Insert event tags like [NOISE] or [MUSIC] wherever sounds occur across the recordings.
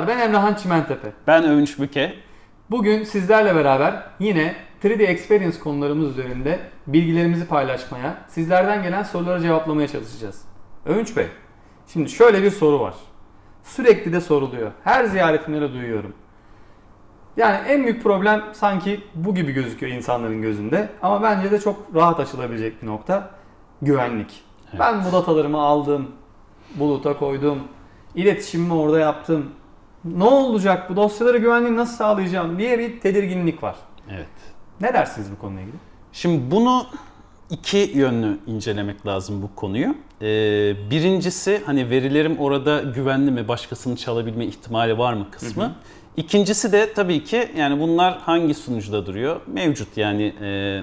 Merhabalar ben Emrahan Çimentepe. Ben Övünç Büke. Bugün sizlerle beraber yine 3D Experience konularımız üzerinde bilgilerimizi paylaşmaya, sizlerden gelen soruları cevaplamaya çalışacağız. Övünç Bey, şimdi şöyle bir soru var. Sürekli de soruluyor. Her ziyaretimde de duyuyorum. Yani en büyük problem sanki bu gibi gözüküyor insanların gözünde. Ama bence de çok rahat açılabilecek bir nokta. Güvenlik. Evet. Ben bu datalarımı aldım, buluta koydum, iletişimimi orada yaptım. Ne olacak bu dosyaları güvenliğini nasıl sağlayacağım diye bir tedirginlik var. Evet. Ne dersiniz bu konuyla ilgili? Şimdi bunu iki yönlü incelemek lazım bu konuyu. Ee, birincisi hani verilerim orada güvenli mi, başkasının çalabilme ihtimali var mı kısmı. İkincisi de tabii ki yani bunlar hangi sunucuda duruyor? Mevcut yani e,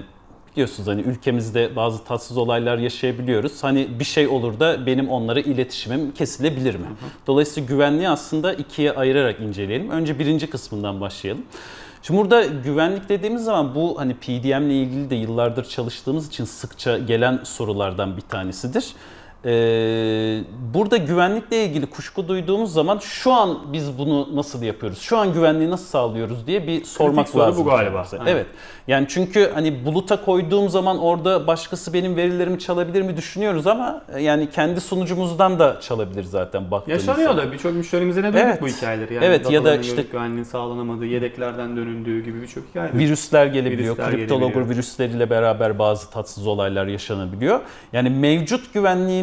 biliyorsunuz hani ülkemizde bazı tatsız olaylar yaşayabiliyoruz. Hani bir şey olur da benim onlara iletişimim kesilebilir mi? Dolayısıyla güvenliği aslında ikiye ayırarak inceleyelim. Önce birinci kısmından başlayalım. Şimdi burada güvenlik dediğimiz zaman bu hani PDM ile ilgili de yıllardır çalıştığımız için sıkça gelen sorulardan bir tanesidir. Ee, burada güvenlikle ilgili kuşku duyduğumuz zaman şu an biz bunu nasıl yapıyoruz? Şu an güvenliği nasıl sağlıyoruz diye bir sormak soru lazım. bu galiba. Aynen. Evet. Yani çünkü hani buluta koyduğum zaman orada başkası benim verilerimi çalabilir mi düşünüyoruz ama e, yani kendi sunucumuzdan da çalabilir zaten baktığımız Yaşanıyor zaman. da birçok müşterimizde ne duyduk Evet. bu hikayeleri. Yani Evet, ya da işte- güvenliğin sağlanamadığı, yedeklerden dönüldüğü gibi birçok hikaye. Virüsler gelebiliyor. Virüsler Kriptologur gelebiliyor. virüsleriyle beraber bazı tatsız olaylar yaşanabiliyor. Yani mevcut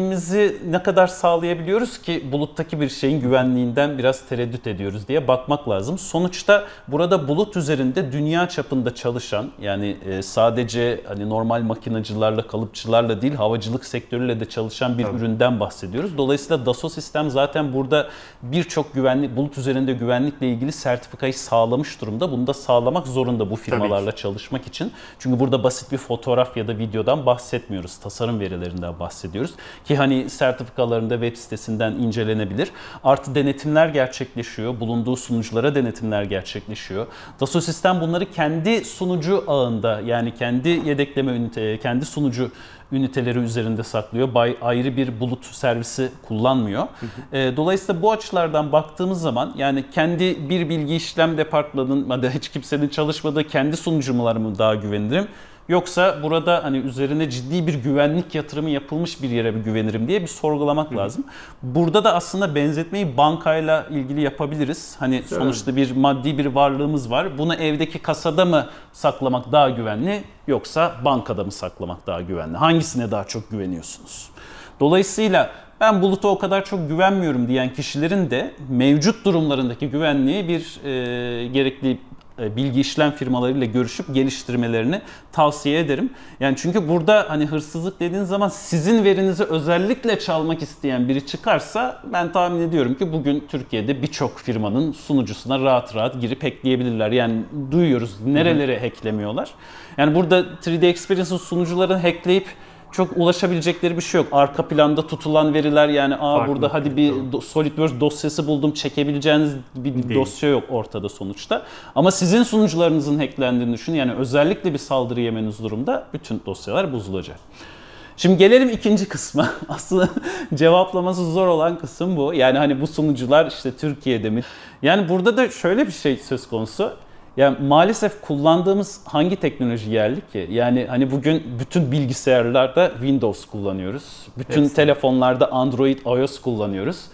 güvenliğimizi ne kadar sağlayabiliyoruz ki buluttaki bir şeyin güvenliğinden biraz tereddüt ediyoruz diye bakmak lazım. Sonuçta burada bulut üzerinde dünya çapında çalışan yani e, sadece hani normal makinacılarla, kalıpçılarla değil havacılık sektörüyle de çalışan bir Tabii. üründen bahsediyoruz. Dolayısıyla Dassault sistem zaten burada birçok güvenlik bulut üzerinde güvenlikle ilgili sertifikayı sağlamış durumda. Bunu da sağlamak zorunda bu firmalarla çalışmak için. Çünkü burada basit bir fotoğraf ya da videodan bahsetmiyoruz. Tasarım verilerinden bahsediyoruz. Ki hani sertifikalarında web sitesinden incelenebilir. Artı denetimler gerçekleşiyor. Bulunduğu sunuculara denetimler gerçekleşiyor. Dassault sistem bunları kendi sunucu ağında yani kendi yedekleme ünite, kendi sunucu üniteleri üzerinde saklıyor. Bay ayrı bir bulut servisi kullanmıyor. E, Dolayısıyla bu açılardan baktığımız zaman yani kendi bir bilgi işlem departmanının hiç kimsenin çalışmadığı kendi sunucularımı mı daha güvenirim? Yoksa burada hani üzerine ciddi bir güvenlik yatırımı yapılmış bir yere bir güvenirim diye bir sorgulamak lazım. Burada da aslında benzetmeyi bankayla ilgili yapabiliriz. Hani Güzel. sonuçta bir maddi bir varlığımız var. Bunu evdeki kasada mı saklamak daha güvenli yoksa bankada mı saklamak daha güvenli? Hangisine daha çok güveniyorsunuz? Dolayısıyla ben buluta o kadar çok güvenmiyorum diyen kişilerin de mevcut durumlarındaki güvenliği bir e, gerekli bilgi işlem firmalarıyla görüşüp geliştirmelerini tavsiye ederim. Yani çünkü burada hani hırsızlık dediğin zaman sizin verinizi özellikle çalmak isteyen biri çıkarsa ben tahmin ediyorum ki bugün Türkiye'de birçok firmanın sunucusuna rahat rahat girip hackleyebilirler. Yani duyuyoruz nerelere hacklemiyorlar. Yani burada 3D Experience'ın sunucuların hackleyip çok ulaşabilecekleri bir şey yok. Arka planda tutulan veriler yani aa Farklı. burada hadi bir do- SolidWorks dosyası buldum çekebileceğiniz bir Değil. dosya yok ortada sonuçta. Ama sizin sunucularınızın hacklendiğini düşünün. Yani özellikle bir saldırı yemeniz durumda bütün dosyalar bozulacak. Şimdi gelelim ikinci kısma. [LAUGHS] Aslında cevaplaması zor olan kısım bu. Yani hani bu sunucular işte Türkiye'de mi? Yani burada da şöyle bir şey söz konusu. Yani maalesef kullandığımız hangi teknoloji yerli ki? Yani hani bugün bütün bilgisayarlarda Windows kullanıyoruz. Bütün Hepsi. telefonlarda Android, iOS kullanıyoruz.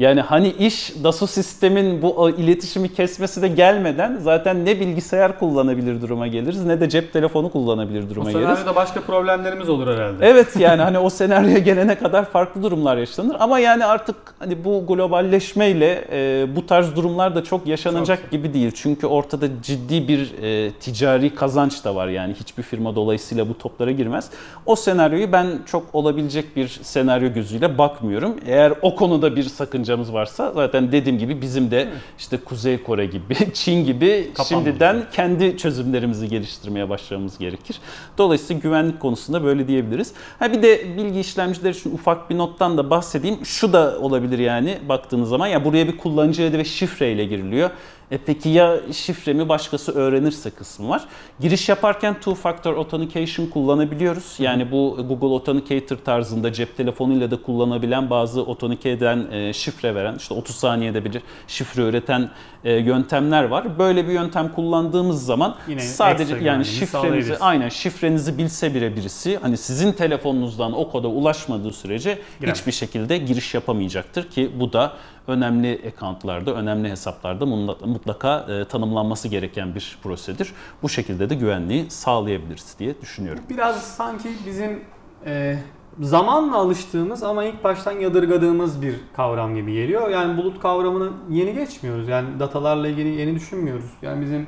Yani hani iş Dassault sistemin bu iletişimi kesmesi de gelmeden zaten ne bilgisayar kullanabilir duruma geliriz ne de cep telefonu kullanabilir duruma geliriz. senaryoda başka problemlerimiz olur herhalde. Evet yani hani o senaryoya gelene kadar farklı durumlar yaşanır ama yani artık hani bu globalleşmeyle e, bu tarz durumlar da çok yaşanacak Çok. gibi değil. Çünkü ortada ciddi bir e, ticari kazanç da var yani hiçbir firma dolayısıyla bu toplara girmez. O senaryoyu ben çok olabilecek bir senaryo gözüyle bakmıyorum. Eğer o konuda bir sakıncamız varsa zaten dediğim gibi bizim de işte Kuzey Kore gibi, [LAUGHS] Çin gibi Kapanmadı. şimdiden kendi çözümlerimizi geliştirmeye başlamamız gerekir. Dolayısıyla güvenlik konusunda böyle diyebiliriz. Ha bir de bilgi işlemcileri için ufak bir nottan da bahsedeyim. Şu da olabilir yani baktığınız zaman ya buraya bir kullanıcı adı ve şifreyle giriliyor. E peki ya şifremi başkası öğrenirse kısmı var. Giriş yaparken two factor authentication kullanabiliyoruz. Yani bu Google Authenticator tarzında cep telefonuyla da kullanabilen bazı authenticate eden e, şifre veren işte 30 saniyede bir şifre üreten e, yöntemler var. Böyle bir yöntem kullandığımız zaman Yine sadece yani şifrenizi aynen şifrenizi bilse bile birisi hani sizin telefonunuzdan o koda ulaşmadığı sürece Giremez. hiçbir şekilde giriş yapamayacaktır ki bu da önemli accountlarda, önemli hesaplarda mutla- mutlaka e, tanımlanması gereken bir prosedür. Bu şekilde de güvenliği sağlayabiliriz diye düşünüyorum. Biraz sanki bizim e, zamanla alıştığımız ama ilk baştan yadırgadığımız bir kavram gibi geliyor. Yani bulut kavramını yeni geçmiyoruz. Yani datalarla ilgili yeni düşünmüyoruz. Yani bizim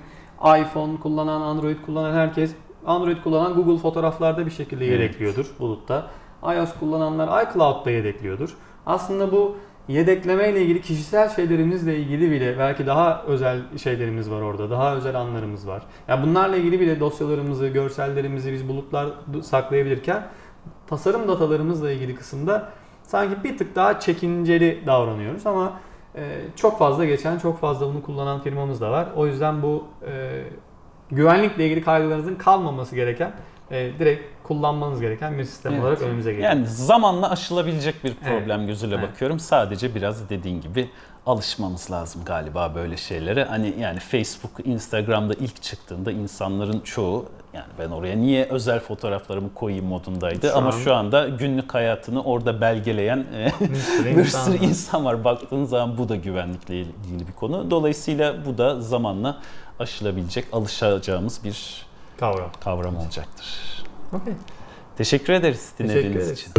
iPhone kullanan, Android kullanan herkes Android kullanan Google fotoğraflarda bir şekilde Evet. yedekliyordur bulutta. iOS kullananlar iCloud'da yedekliyordur. Aslında bu yedekleme ile ilgili kişisel şeylerimizle ilgili bile belki daha özel şeylerimiz var orada. Daha özel anlarımız var. Yani bunlarla ilgili bile dosyalarımızı, görsellerimizi biz bulutlar saklayabilirken tasarım datalarımızla ilgili kısımda sanki bir tık daha çekinceli davranıyoruz ama e, çok fazla geçen, çok fazla bunu kullanan firmamız da var. O yüzden bu e, güvenlikle ilgili kaygılarınızın kalmaması gereken, e, direkt kullanmanız gereken bir sistem Evet. olarak önümüze geliyor. Yani zamanla aşılabilecek bir problem gözüyle Evet. bakıyorum. Sadece biraz dediğin gibi alışmamız lazım galiba böyle şeylere. Hani yani Facebook, Instagram'da ilk çıktığında insanların çoğu yani ben oraya niye özel fotoğraflarımı koyayım modundaydı Şu ama an- şu anda günlük hayatını orada belgeleyen e, [LAUGHS] Bir sürü insan var. Baktığın zaman bu da güvenlikle ilgili bir konu. Dolayısıyla bu da zamanla aşılabilecek, alışacağımız bir Kavram. kavram olacaktır. Okay. Teşekkür ederiz dinlediğiniz ederiz. için.